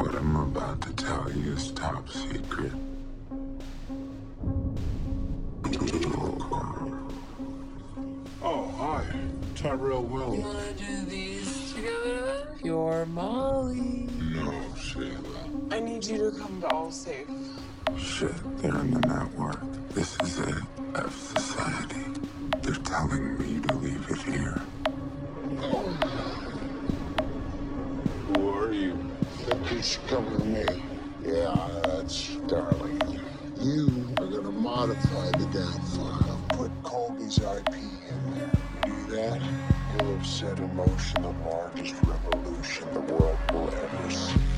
What I'm about to tell you is top secret. Oh, hi. Tyrell Wellick. Wanna do these together? You're Molly. No, Shayla. I need you to come to Allsafe. Shit, they're in the network. This is it. fsociety. They're telling me to leave it here. Who are you? With me? Yeah, that's Darlene. You are gonna modify the damn file. Put Colby's IP in there. Do that, you'll have set in motion the largest revolution the world will ever see.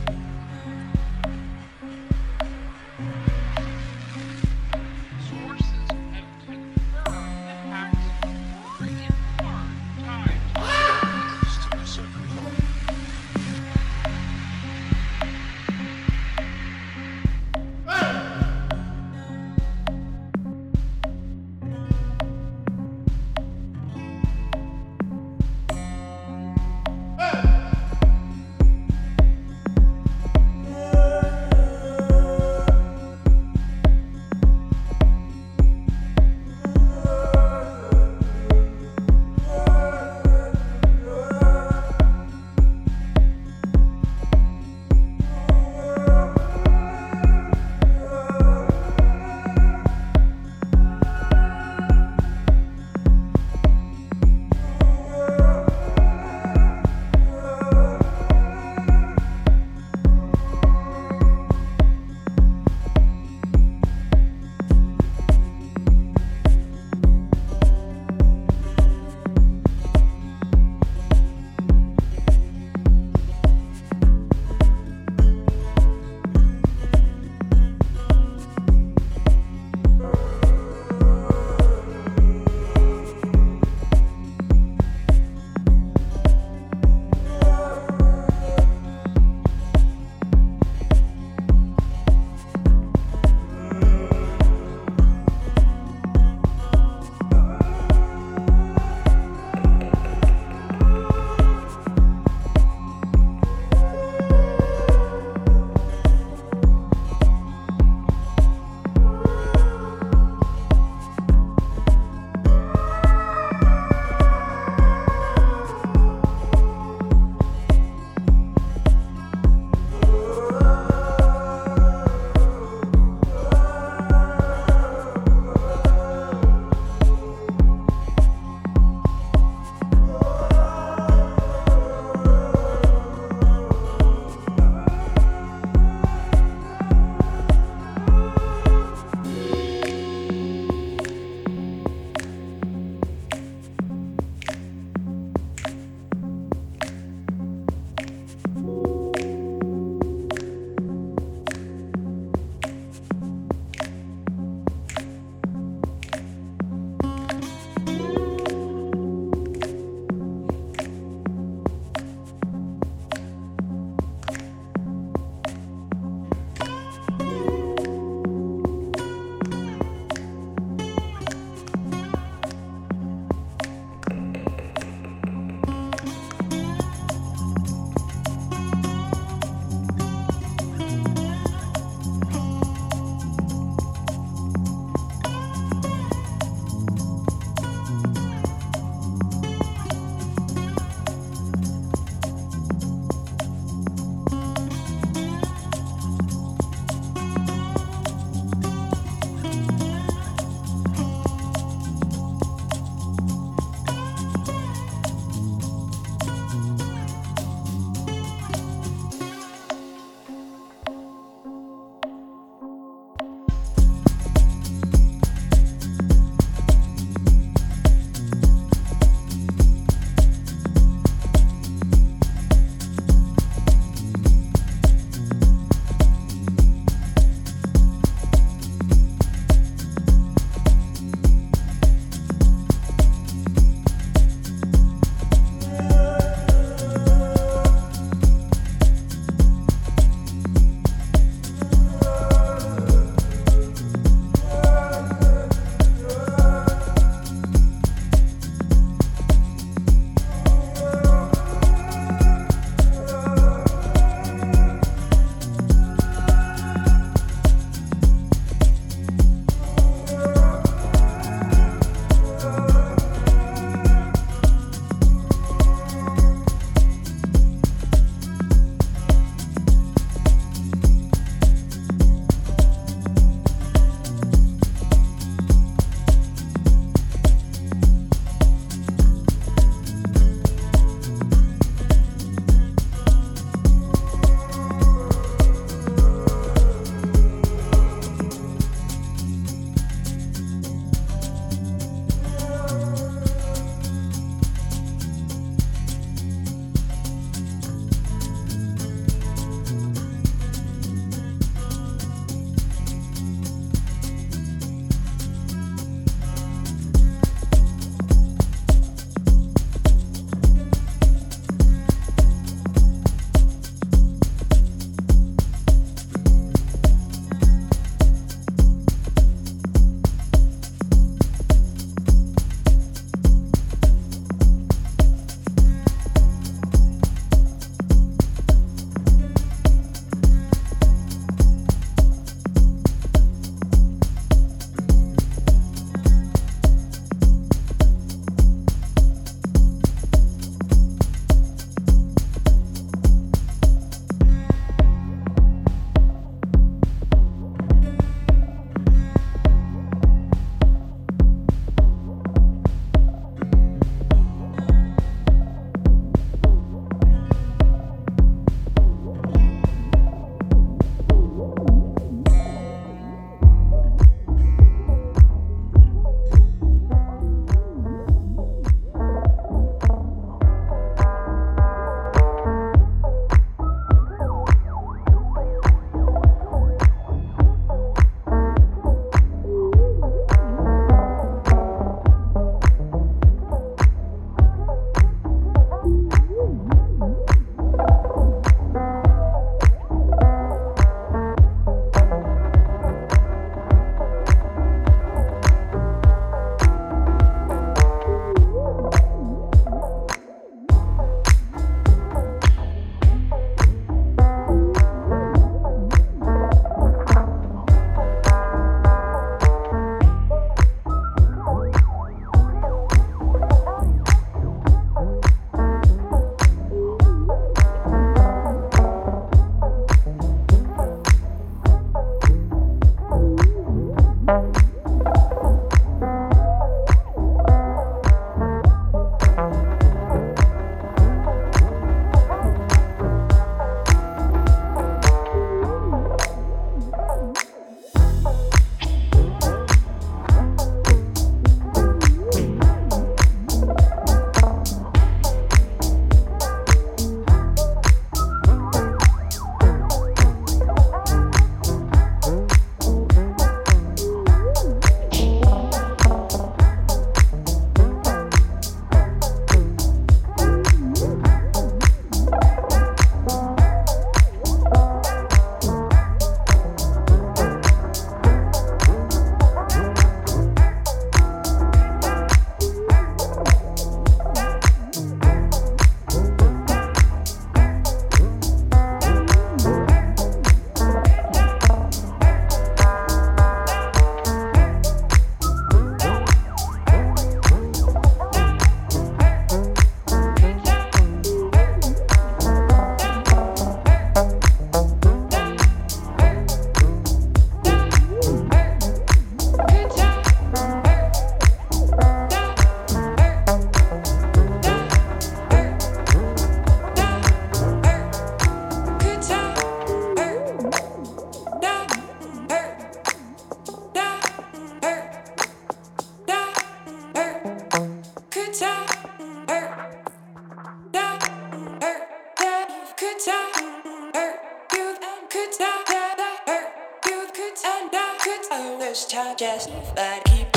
and I could always tell just that keep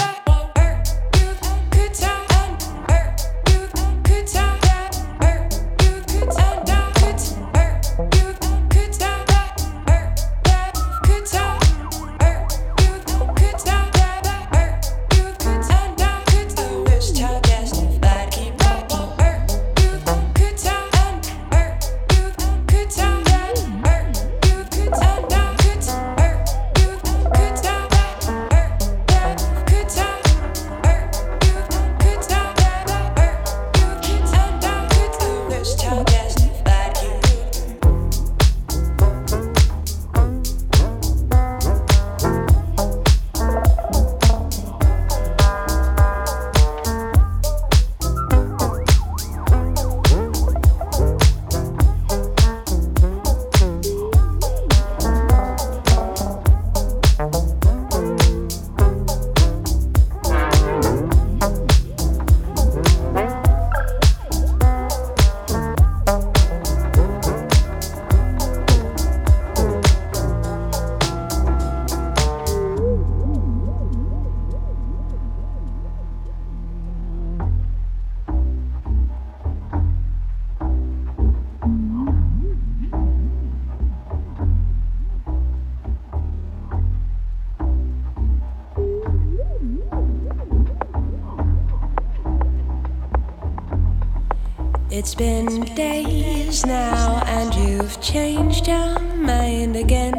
It's been days now, and you've changed your mind again.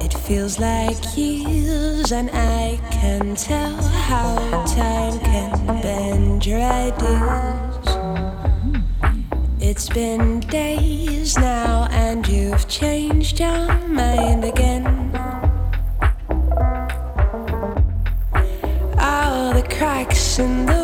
It feels like years, and I can tell how time can bend your ideas. It's been days now, and you've changed your mind again. cracks in the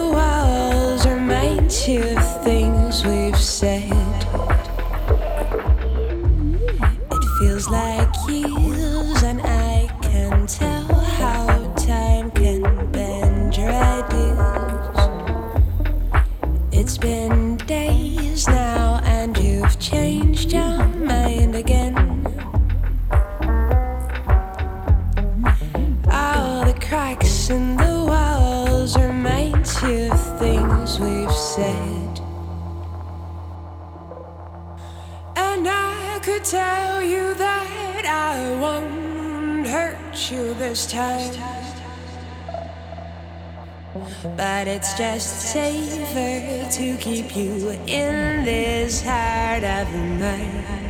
first time. But it's just safer to keep you in this heart of mine.